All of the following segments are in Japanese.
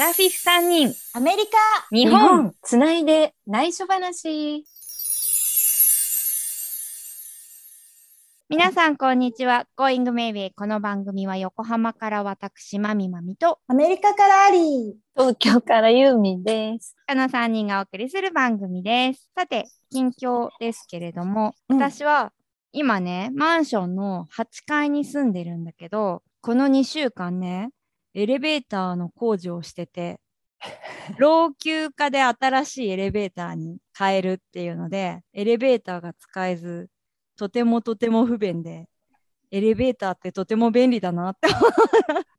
ラフィフ3人、アメリカ日本。つないで内緒話。皆さん、こんにちは。Going Maybe。この番組は横浜から私、まみまみと、アメリカからアリー東京からユーミンです。この3人がお送りする番組です。さて、近況ですけれども、うん私は今ね、マンションの8階に住んでるんだけど、この2週間ね、エレベーターの工事をしてて、老朽化で新しいエレベーターに変えるっていうので、エレベーターが使えず、とてもとても不便で、エレベーターってとても便利だなって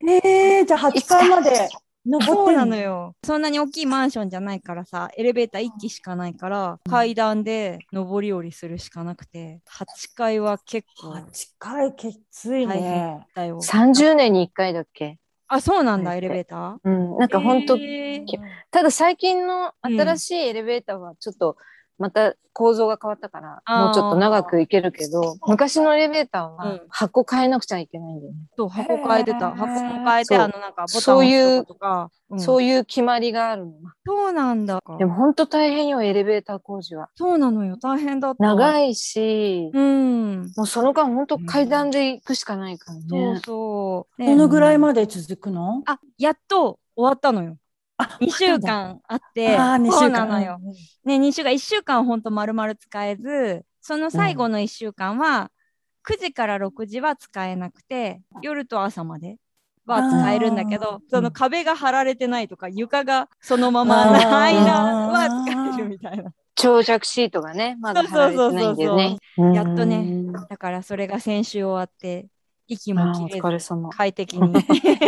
えー、じゃあ8階まで登ってそうなのよ。よ。そんなに大きいマンションじゃないからさ、エレベーター1機しかないから、階段で上り下りするしかなくて、8階は結構8階きつい大変ね。だよ。30年に1回だっけ？あ、そうなんだ、はいエレベーター？うん。なんか本当、えー。きただ最近の新しいエレベーターはちょっとまた構造が変わったから、もうちょっと長くいけるけど、昔のエレベーターはうん箱変えなくちゃいけないんだよね。そう、箱変えてた。箱も変えて、そうあの、なんかボタンそういう押すとか。うんそういう決まりがあるの。そうなんだ。でも本当大変よ、エレベーター工事は。そうなのよ。大変だった。い。長いし、うん。もうその間本当階段で行くしかないからね。そうそう。どのぐらいでまで続くの？あ、やっと終わったのよ。あ2週間あって、あー、2そう週間。なのよ。ね、2週間、1週間ほんと丸々使えず、その最後の1週間は、9時から6時は使えなくて、夜と朝までは使えるんだけど、その壁が張られてないとか、床がそのままの間は使えるみたいな。長尺シートがね、まだ貼られてないんだよね。やっとねうんだからそれが先週終わって、息も切れず疲れ様。快適に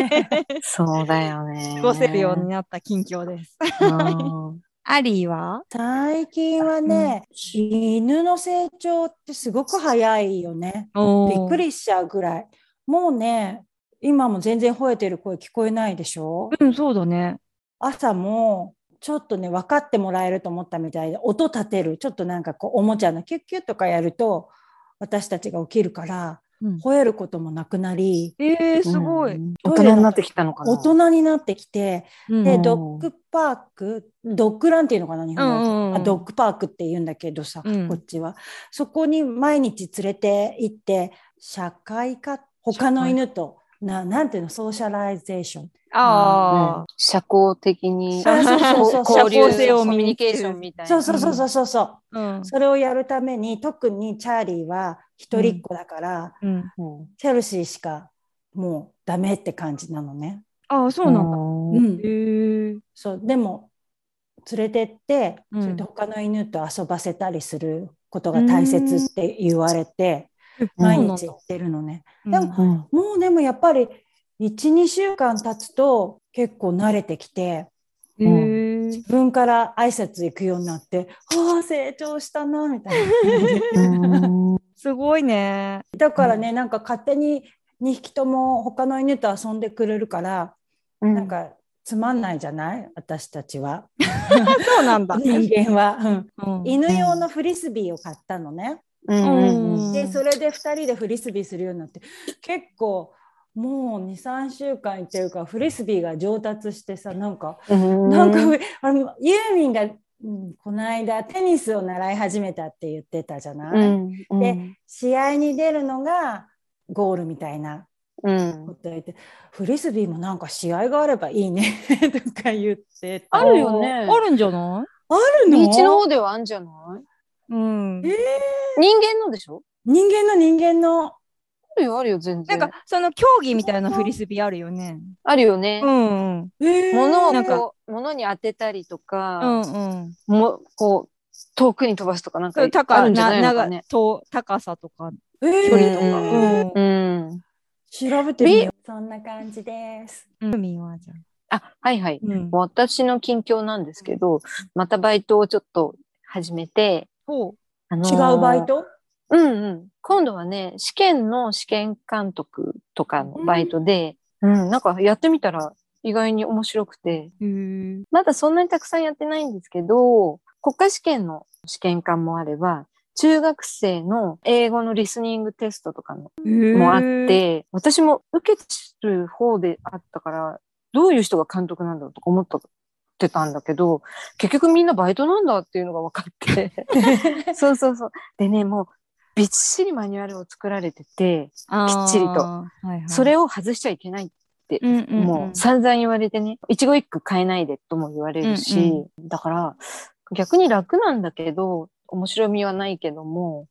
そうだよね。過ごせるようになった近況です。うん アリーは？最近はね、犬の成長ってすごく早いよね。びっくり。りしちゃうぐらい。もうね、今も全然吠えてる声聞こえないでしょ？うん、そうだね。朝もちょっとね分かってもらえると思ったみたいで音立てるちょっとなんかこうおもちゃのキュッキュッとかやると私たちが起きるからうん吠えることもなくなりえー、すごい。うん大人になってきたのかな？大人になってきてでうん。ドッグパークドッグランっていうのかな日本語うんうんドッグパークって言うんだけどさ、うん。こっちは。そこに毎日連れて行って社会科他の犬とななんていうの？ socialization あうん社交的にあそうそうそうそう交流性をコミュ身につけるニケーションみたいな。そうそうそうそうそうそうん。それをやるために特にチャーリーは一人っ子だから、うん。うん。チェルシーしかもうダメって感じなのね。ああ、そうなんだ。ううんんへえ。そうでも連れてって、うんそれで他の犬と遊ばせたりすることが大切って言われて、毎日行ってるのね。うんでもうんもうでもやっぱり12週間経つと結構慣れてきてへえ。自分から挨拶行くようになってああ成長したなみたいな。うんすごいね。だからね、なんか勝手に2匹とも他の犬と遊んでくれるから、なんかつまんないじゃない？私たちは。そうなんだ。人間は、うんうん犬用のフリスビーを買ったのね。で、それで2人でフリスビーするようになって、結構もう2、3週間行ってるから、フリスビーが上達してさ、なんか、うん。なんか、あれユーミンが、うんこの間テニスを習い始めたって言ってたじゃない、うんうん。で試合に出るのがゴールみたいなうん。こと言って、フリスビーもなんか試合があればいいね とか言ってた。あるよね。あるんじゃなあるの？ビーチの方ではあんじゃないい？うん。えー人間のでしょ？人間の人間のあるよ、あるよ、全然。なんか、その競技みたいなフリスビーあるよね。あるよねう。んうん。えー物をなんかこう、物に当てたりとうか、んうん。もこう、遠くに飛ばすとかなんかあ高るんじゃないのね。と高さとかえー距離とか。うんうんうん。調べてみようそんな感じですうん。海はじゃあ、はいはい。あ。うん。私の近況なんですけど、またバイトをちょっと始めて、ほあの違ーうバイト？うんうん。今度はね、試験の試験監督とかのバイトで、うん、なんかやってみたら意外に面白くて。まだそんなにたくさんやってないんですけど、国家試験の試験官もあれば、中学生の英語のリスニングテストとかのもあって、私も受ける方であったから、どういう人が監督なんだろうとか思ってたんだけど結局みんなバイトなんだっていうのが分かって。そうそうそう。でねもうびっしりマニュアルを作られててきっちりと。はいはい、それを外しちゃいけないって、うんうんうん。もう散々言われてね一期一句変えないでとも言われるし、だから逆に楽なんだけど面白みはないけども、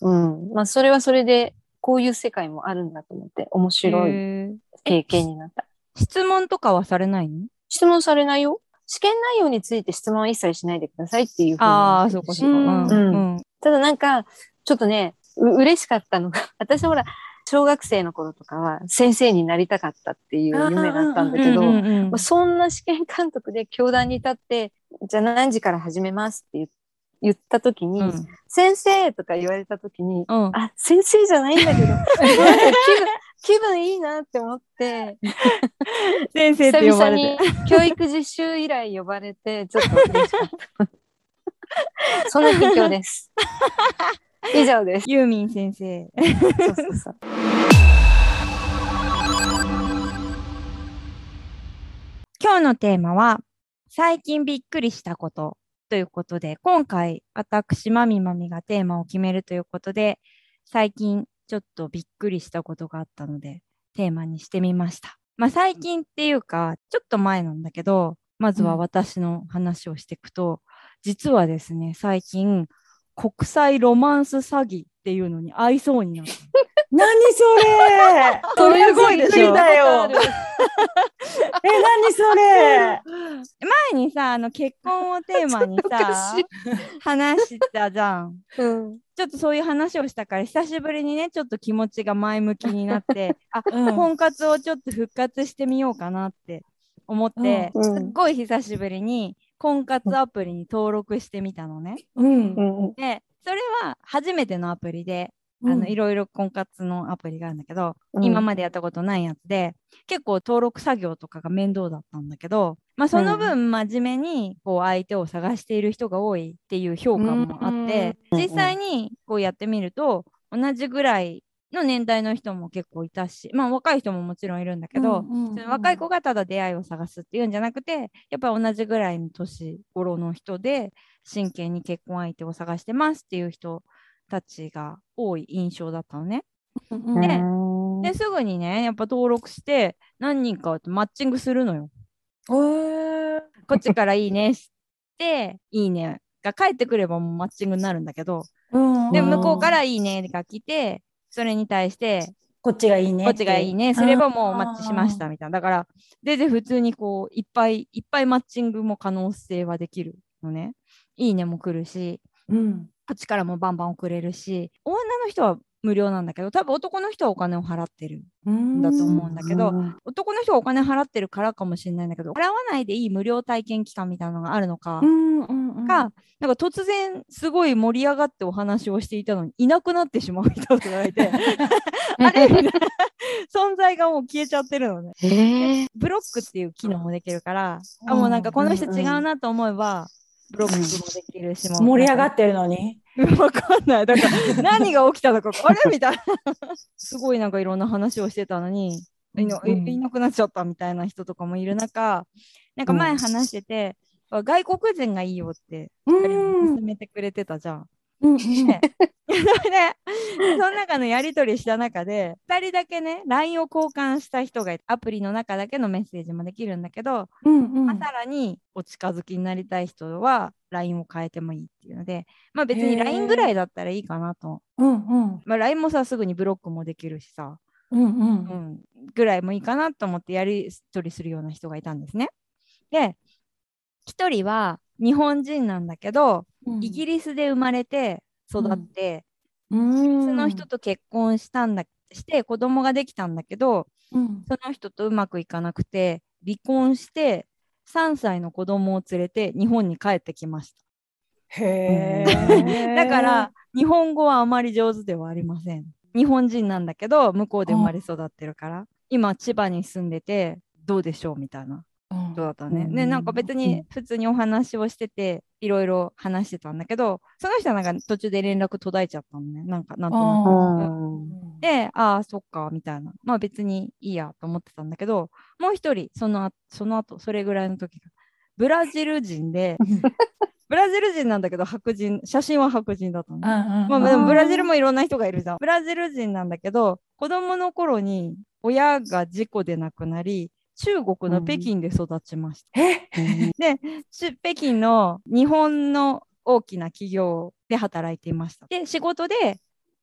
うん。まあ、それはそれでこういう世界もあるんだと思って面白い経験になった。質問とかはされないの？質問されないよ試験内容について質問は一切しないでくださいっていうふうにああ、そうかそうか。うんうん。ただなんか、ちょっとね、う嬉しかったのが、私ほら、小学生の頃とかは先生になりたかったっていう夢だったんだけど、うんうんうん。まあそんな試験監督で教壇に立って、じゃあ何時から始めますって言言った時に、うん。先生とか言われた時に、うん。あ、先生じゃないんだけど、なんか気分、気分いいなって思って、先生っ久て呼ばれて。教育実習以来呼ばれて、ちょっと嬉しかった。そんな近況です。以上です。ユーミン先生。そうそうそう。今日のテーマは、最近びっくりしたことということで、今回、私、まみまみがテーマを決めるということで、最近ちょっとびっくりしたことがあったので、テーマにしてみました。まあ、最近っていうか、ちょっと前なんだけど、まずは私の話をしていくと、実はですね、最近、国際ロマンス詐欺っていうのに合いそうになった。何それ？それすごいびっくりだよ。え、何それ？前にさ、あの結婚をテーマにさ話したじゃん。うん。ちょっとそういう話をしたから、久しぶりにね、ちょっと気持ちが前向きになって、あ、うん婚活をちょっと復活してみようかなって思って、うんすっごい久しぶりに婚活アプリに登録してみたのね。うんうん。で、それは初めてのアプリで、あうん。のいろいろ婚活のアプリがあるんだけど、うん。今までやったことないやつで結構登録作業とかが面倒だったんだけど、まあ、その分真面目にこう相手を探している人が多いっていう評価もあって、うん。実際にこうやってみると同じぐらいの年代の人も結構いたし、まあ、若い人ももちろんいるんだけど、うんうんその若い子がただ出会いを探すっていうんじゃなくてやっぱり同じぐらいの年頃の人で真剣に結婚相手を探してますっていう人たちが多い印象だったのね。うんですぐにねやっぱ登録して何人かとマッチングするのよ。えー。こっちからいいねしていいねが返ってくればもうマッチングになるんだけど。うん。で向こうからいいねが来てそれに対してこっちがいいねこっちがいいね。すればもうマッチしましたみたいな。だから全然普通にこういっぱいいっぱいマッチングも可能性はできるのね。いいねも来るし。うん。こっちからもバンバン送れるし。女の人は無料なんだけど多分男の人はお金を払ってるうんだと思うんだけどうん。男の人がお金払ってるからかもしれないんだけど払わないでいい無料体験期間みたいなのがあるのか、うんうんうん。かなんか突然すごい盛り上がってお話をしていたのにいなくなってしまう人がいて あれ？存在がもう消えちゃってるのね。ええブロックっていう機能もできるから、あもうなんかこの人違うなと思えば、ブロックもできるし、盛り上がっってるのに。わかんない。だから何が起きたのか、あれみたいな。すごいなんかいろんな話をしてたのに、いな,、うんいなくなっちゃったみたいな人とかもいる中、なんか前話してて、外国人がいいよって、うん勧めてくれてたじゃん。そ その中のやり取りした中で、2人だけね、LINE を交換した人がアプリの中だけのメッセージもできるんだけど、うんうん。まあ、さらにお近づきになりたい人は LINE を変えてもいいっていうので、まあ別に LINE ぐらいだったらいいかなと。うんうん。まあ LINE もさ、すぐにブロックもできるしさ、うんううん。ん、ぐらいもいいかなと思ってやり取りするような人がいたんですね。で、一人は日本人なんだけど、イギリスで生まれて育って、うん。その人と結婚したんだして子供ができたんだけどうん。その人とうまくいかなくて離婚して3歳の子供を連れて日本に帰ってきましへたえ だから日本語はあまり上手ではありません。日本人なんだけど向こうで生まれ育ってるから今千葉に住んでてどうでしょうみたいな。うん人だったね。うんでなんか別に普通にお話をしてていろいろ話してたんだけどその人はなんか途中で連絡途絶えちゃったのねなんかなんとなく。で、ああ、そっか、みたいな。まあ別にいいやと思ってたんだけど、もう一人、その後、その後、それぐらいの時が、ブラジル人で、ブラジル人なんだけど白人、写真は白人だったのね。まあ、でもブラジルもいろんな人がいるじゃん。ブラジル人なんだけど、子供の頃に親が事故で亡くなり、中国の北京で育ちました。え？で、ち北京の日本の大きな企業で働いていました。で、仕事で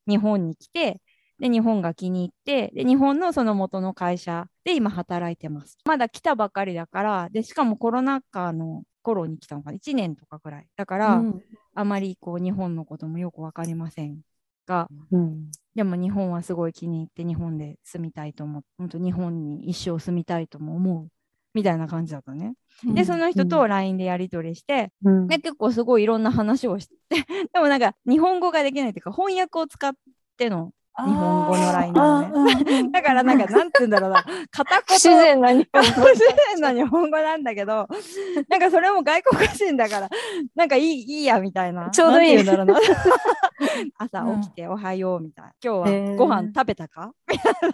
日本に来て、で、日本が気に入って、で、日本のその元の会社で今働いてます。まだ来たばかりだから、で、しかもコロナ禍の頃に来たのかな、1年とかくらい。だから、うんあまりこう日本のこともよくわかりませんが、うん。でも日本はすごい気に入って日本で住みたいと思う。本当日本に一生住みたいとも思う。みたいな感じだったね。で、その人と LINE でやり取りして、うんで結構すごいいろんな話をして、でもなんか日本語ができないっていうか翻訳を使っての、日本語の LINE なのね。ね だからなんかなんて言うんだろうな、片不自言然な日本語。不自然な日本語なんだけど、なんかそれも外国人だから、なんかいいいいやみたいな。ちょうどいい。朝起きておはようみたいな。今日へー。はご飯食べたか？みたいな。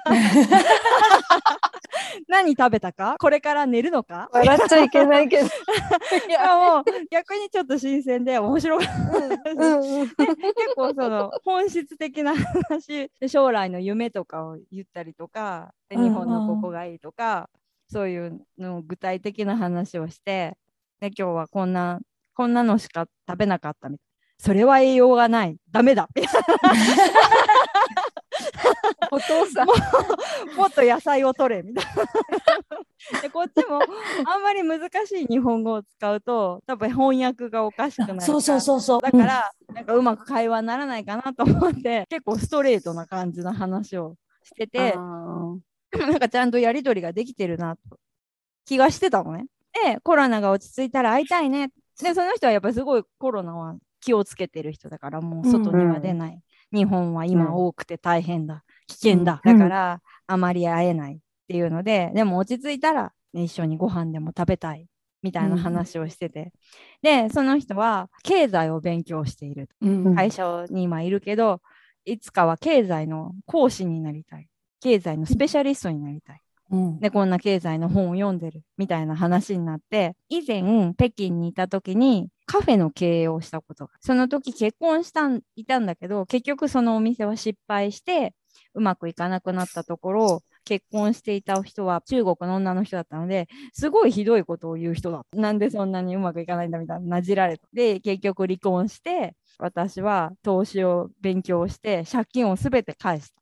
何食べたか？これから寝るのか？笑っちゃいけないけど。いやもう逆にちょっと新鮮で面白かった。うんうん 結構その本質的な話で将来の夢とかを言ったりとか日本のここがいいとか、そういうの具体的な話をしてで今日はこんなこんなのしか食べなかったみたいそれは栄養がない。ダメだ お父さん。なもっと野菜を取れみたいな でこっちもあんまり難しい日本語を使うと多分翻訳がおかしくなるそうそうそうそう。だから、なんかうまく会話にならないかなと思って、結構ストレートな感じの話をしてて、なんかちゃんとやり取りができてるなと気がしてたのね。で、コロナが落ち着いたら会いたいね。で、その人はやっぱりすごいコロナは気をつけてる人だから、もう外には出ない。日本は今多くて大変だ。危険だ。うんだから、あまり会えないっていうので、でも落ち着いたら、ね一緒にご飯でも食べたい。みたいな話をしてて。で、その人は経済を勉強している。うん会社に今いるけど、いつかは経済の講師になりたい。経済のスペシャリストになりたい。うんで、こんな経済の本を読んでるみたいな話になって、以前、北京にいた時にカフェの経営をしたことが。その時結婚したん、いたんだけど、結局そのお店は失敗して、うまくいかなくなったところ、結婚していた人は中国の女の人だったので、すごいひどいことを言う人だった。なんでそんなにうまくいかないんだみたいな、なじられて。で、結局離婚して、私は投資を勉強して、借金をすべて返した。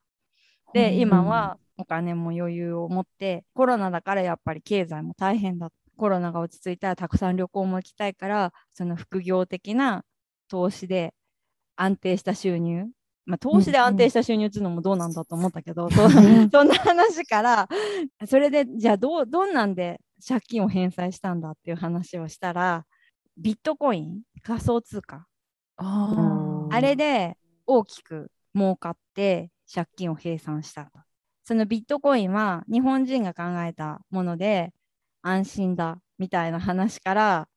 で、うん今はお金も余裕を持って、コロナだからやっぱり経済も大変だ。コロナが落ち着いたらたくさん旅行も行きたいから、その副業的な投資で安定した収入。まあ、投資で安定した収入っていうのもどうなんだと思ったけど、そう そんな話から、それでじゃあどうどんなんで借金を返済したんだっていう話をしたら、ビットコイン、仮想通貨、あうんあれで大きく儲かって借金を清算した。そのビットコインは日本人が考えたもので安心だみたいな話から、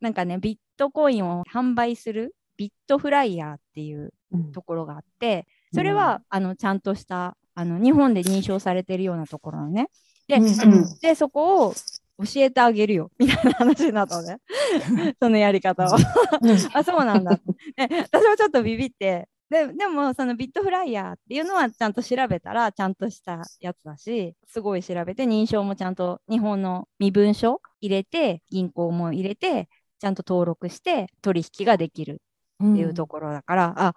なんかね、ビットコインを販売するビットフライヤーっていううんところがあって、それは、あのちゃんとしたあの日本で認証されてるようなところなのね。で、うんうんでそこを教えてあげるよみたいな話になったのね。そのやり方を。あ、そうなんだ。で私もちょっとビビって、ででもそのビットフライヤーっていうのはちゃんと調べたらちゃんとしたやつだし、すごい調べて認証もちゃんと日本の身分証入れて、銀行も入れて、ちゃんと登録して取引ができるっっていうところだから、あ、まあ、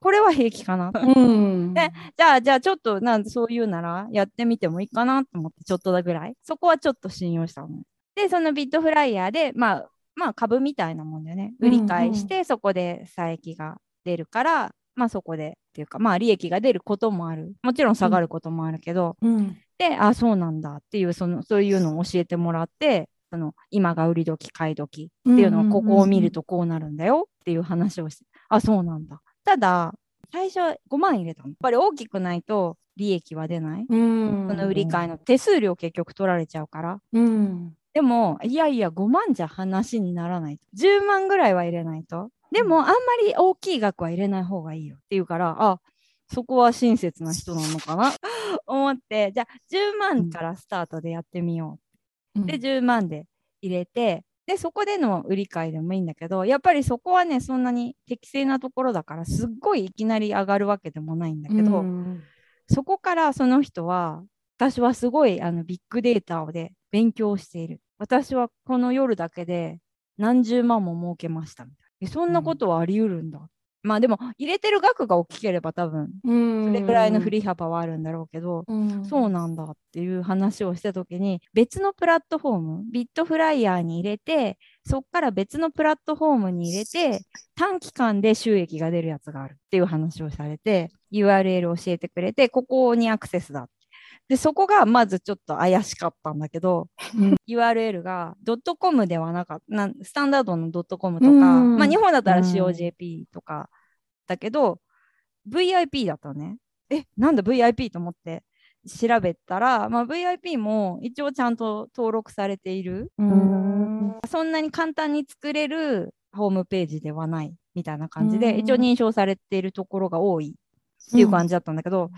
これは平気かな。うん。でじゃあ、じゃあちょっとなんそういうならやってみてもいいかなと思って、ちょっとだぐらい。そこはちょっと信用したの。で、そのビットフライヤーで、まあ、まあ株みたいなもんだよね。売り買いして、そこで差益が出るから、まあそこでっていうか、まあ利益が出ることもある。もちろん下がることもあるけど、うん。で、あ、そうなんだっていう、その、そういうのを教えてもらって、その、今が売り時、買い時っていうのを、ここを見るとこうなるんだよっていう話をして、あ、そうなんだ。ただ、最初5万入れたの。やっぱり大きくないと利益は出ない。うん。その売り買いの手数料結局取られちゃうから。うん。でも、いやいや、5万じゃ話にならない。10万ぐらいは入れないと。でも、あんまり大きい額は入れない方がいいよって言うから、あ、そこは親切な人なのかな？思ってじゃあ10万からスタートでやってみよう、で10万で入れてでそこでの売り買いでもいいんだけどやっぱりそこはねそんなに適正なところだからすっごいいきなり上がるわけでもないんだけど、うん。そこからその人は私はすごいあのビッグデータで勉強している。私はこの夜だけで何十万も儲けましたみたいな。えそんなことはあり得るんだ、まあでも入れてる額が大きければ多分それぐらいの振り幅はあるんだろうけど、うん。そうなんだっていう話をした時に別のプラットフォームビットフライヤーに入れてそっから別のプラットフォームに入れて短期間で収益が出るやつがあるっていう話をされて URL 教えてくれてここにアクセスだでそこがまずちょっと怪しかったんだけど、うん。URL がドットコムではなかったスタンダードのドットコムとか、うん。まあ日本だったらうん COJP とかだけど、VIP だったのね。え、なんだ VIP と思って調べたら、まあ、VIP も一応ちゃんと登録されている。うん。そんなに簡単に作れるホームページではないみたいな感じで、うん。一応認証されているところが多いっていう感じだったんだけど、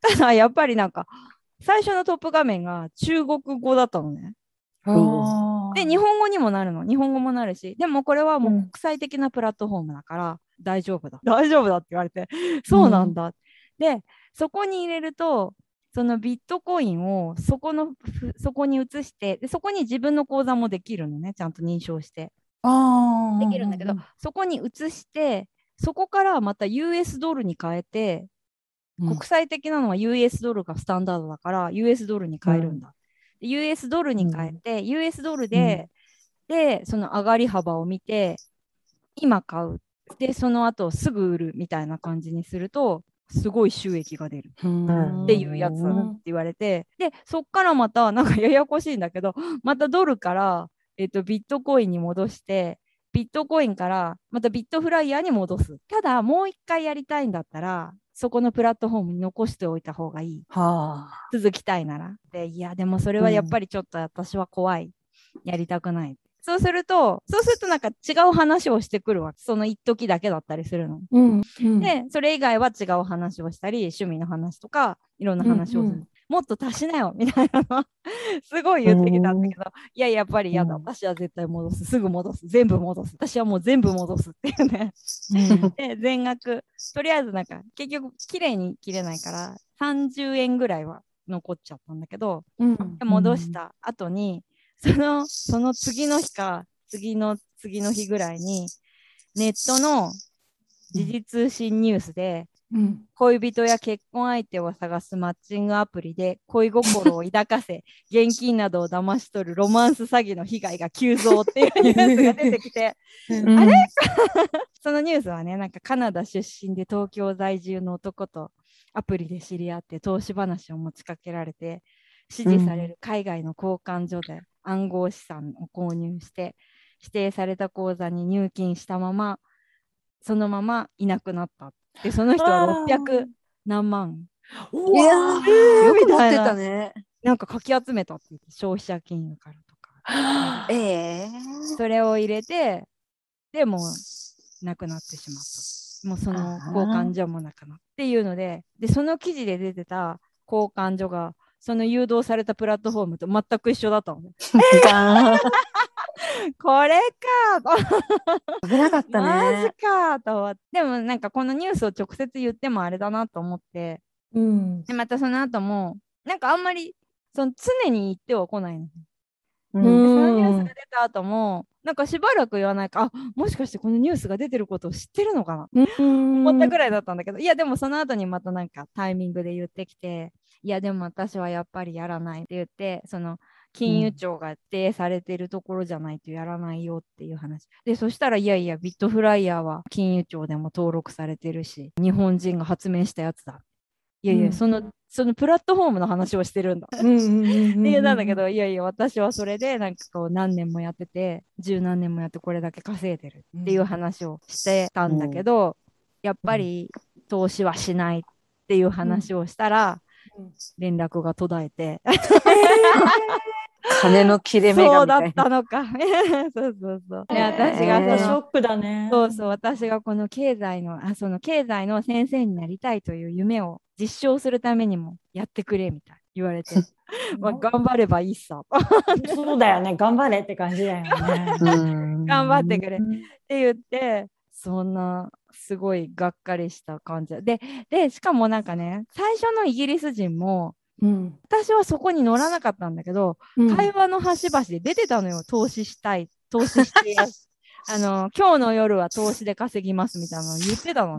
ただやっぱりなんか最初のトップ画面が中国語だったのね。で、日本語にもなるの。日本語もなるし、でもこれはもううん国際的なプラットフォームだから大丈夫だ。大丈夫だって言われて、そうなんだ。で、そこに入れると、そのビットコインをそこのふそこに移してで、そこに自分の口座もできるのね、ちゃんと認証して。あーできるんだけど、そこに移して、そこからまた US ドルに変えて、うん国際的なのは US ドルがスタンダードだから US ドルに変えるんだ。で US ドルに変えて、US ドルで、で、その上がり幅を見て、今買う。で、その後すぐ売るみたいな感じにすると、すごい収益が出るうんっていうやつだって言われて、で、そっからまた、なんかややこしいんだけど、またドルから、えっと、ビットコインに戻して、ビットコインからまたビットフライヤーに戻す。ただ、もう一回やりたいんだったら、そこのプラットフォームに残しておいた方がいい。はあ続きたいなら。で、いや、でもそれはやっぱりちょっと私は怖い。やりたくない。そうすると、そうするとなんか違う話をしてくるわけ。その一時だけだったりするの。うんうんで、それ以外は違う話をしたり、趣味の話とか、いろんな話をする。うんうんもっと足しなよみたいなの すごい言ってきたんだけど、いや、やっぱり嫌だ。うん私は絶対戻す。すぐ戻す。全部戻す。私はもう全部戻すっていうね。で、全額、とりあえずなんか、結局、綺麗に切れないから、30円ぐらいは残っちゃったんだけど、うんで戻した後に、その、その次の日か、次の次の日ぐらいに、ネットの時事通信ニュースで、うん。恋人や結婚相手を探すマッチングアプリで恋心を抱かせ、現金などを騙し取るロマンス詐欺の被害が急増っていうニュースが出てきて、うん。あれ？そのニュースはね、なんかカナダ出身で東京在住の男とアプリで知り合って投資話を持ちかけられて、支持される海外の交換所で暗号資産を購入して、指定された口座に入金したまま、そのままいなくなった。で、その人は600何万。ういやわー、よく持ってみたいなたね。なんかかき集めたって言って、消費者金融からとか。ええそれを入れて、でもうなくなってしまった。もうその交換所もなくなったっていうので、で、その記事で出てた交換所が、その誘導されたプラットフォームと全く一緒だったのね。これかと。危なかったマジね。かと思って。でもなんかこのニュースを直接言ってもあれだなと思って、うん。でまたその後も、なんかあんまりその常に言っては来ないの。うん。そのニュースが出た後も、なんかしばらく言わないか、あもしかしてこのニュースが出てることを知ってるのかな？うん。思ったぐらいだったんだけど、いやでもその後にまたなんかタイミングで言ってきて、いやでも私はやっぱりやらないって言って、その金融庁が指定されてるところじゃないとやらないよっていう話。で、そしたらいやいや、ビットフライヤーは金融庁でも登録されてるし、日本人が発明したやつだ。いやいや、うん。その、そのプラットフォームの話をしてるんだ。うんうんうんうんって言ったんだけど、いやいや、私はそれで、なんかこう、何年もやってて、十何年もやってこれだけ稼いでるっていう話をしてたんだけど、やっぱり投資はしないっていう話をしたら、うん。連絡が途絶えて、金の切れ目がそうだみたいな。ったのか。そうそうそう。でへー私がショックだね。そうそう、私がこの経済の、あ、その経済の先生になりたいという夢を実証するためにもやってくれみたい言われて、まあ、頑張ればいいさっそうだよね。頑張れって感じだよね。うん頑張ってくれて言って、そんなすごいがっかりした感じで、で、しかもなんかね、最初のイギリス人も、うん。私はそこに乗らなかったんだけど、うん会話の端々で出てたのよ、投資したい、投資してや あの、今日の夜は投資で稼ぎますみたいなの言ってたの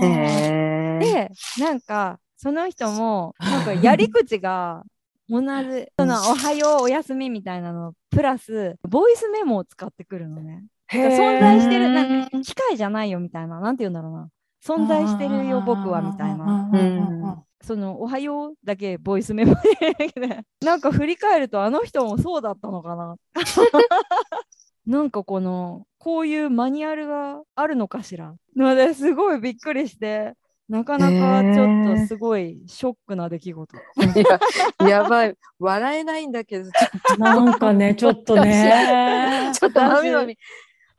ね。で、なんか、その人も、なんかやり口が同じ、その、おはよう、おやすみみたいなの、プラス、ボイスメモを使ってくるのね。存在してる、なんか、機械じゃないよみたいな、なんて言うんだろうな。存在してるよ、僕は、みたいな。うんその、おはようだけボイスメモで、なんか振り返ると、あの人もそうだったのかな。なんかこの、こういうマニュアルがあるのかしら。のですごいびっくりして、なかなかちょっとすごいショックな出来事。いや、やばい。笑えないんだけど、なんかね、ちょっとねと、。ちょっとまみまみ。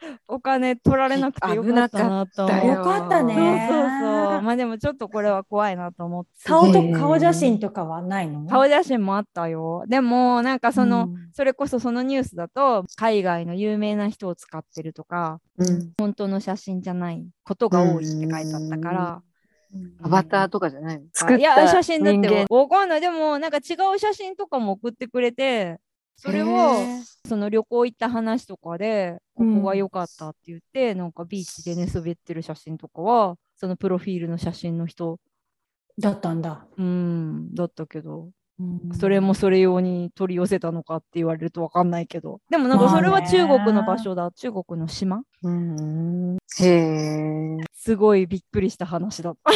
お金取られなくてよ。かったなと思う。危なよかったね。そうそうそう。まあでもちょっとこれは怖いなと思って。顔と顔写真とかはないの？顔写真もあったよ。でもなんかその、うん。それこそそのニュースだと海外の有名な人を使ってるとかうん。本当の写真じゃないことが多いって書いてあったから。アバターとかじゃない？のい作ったや写真だっ人間。てわかんない。でもなんか違う写真とかも送ってくれてそれをその旅行行った話とかでこうんこが良かったって言って、なんかビーチで寝そべってる写真とかはそのプロフィールの写真の人だったんだ。うんだったけどそれもそれ用に取り寄せたのかって言われると分かんないけどでもなんかそれは中国の場所だ、中国の島うんへえ。すごいびっくりした話だった。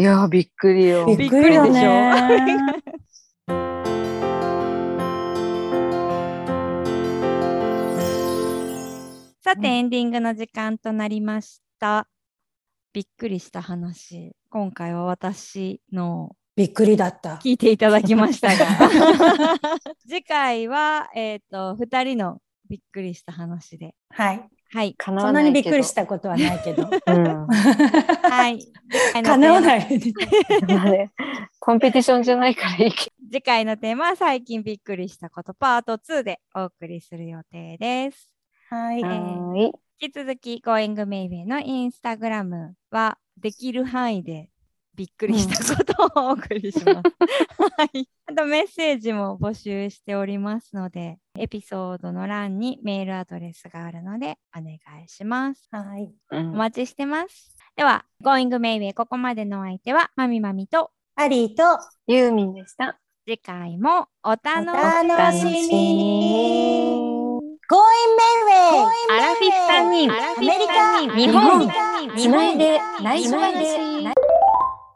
いや、びっくりよ。びっくりだね。さてエンディングの時間となりました。びっくりした話今回は私のびっくりだった。聞いていただきましたが 次回は、えっと2人のびっくりした話ではい。はい叶そんなにびっわないけど。くりしたことはないけど。うん。はい叶わない。まあねコンペティションじゃないからいいけ次回のテーマは最近びっくりしたことパート2でお送りする予定です。はいど。えー。引き続き Going Maybe のインスタグラムはできる範囲でびっくりしたことをお送りします。はい。あとメッセージも募集しておりますので、エピソードの欄にメールアドレスがあるのでお願いします。はい。うんお待ちしてます。では、Going Maybe ここまでのお相手はまみまみとアリーとユーミンでした。次回もお楽しみお楽しみに Going Merry! アラフィフ3人。アメリカ。日本。つないで、内緒つないで。話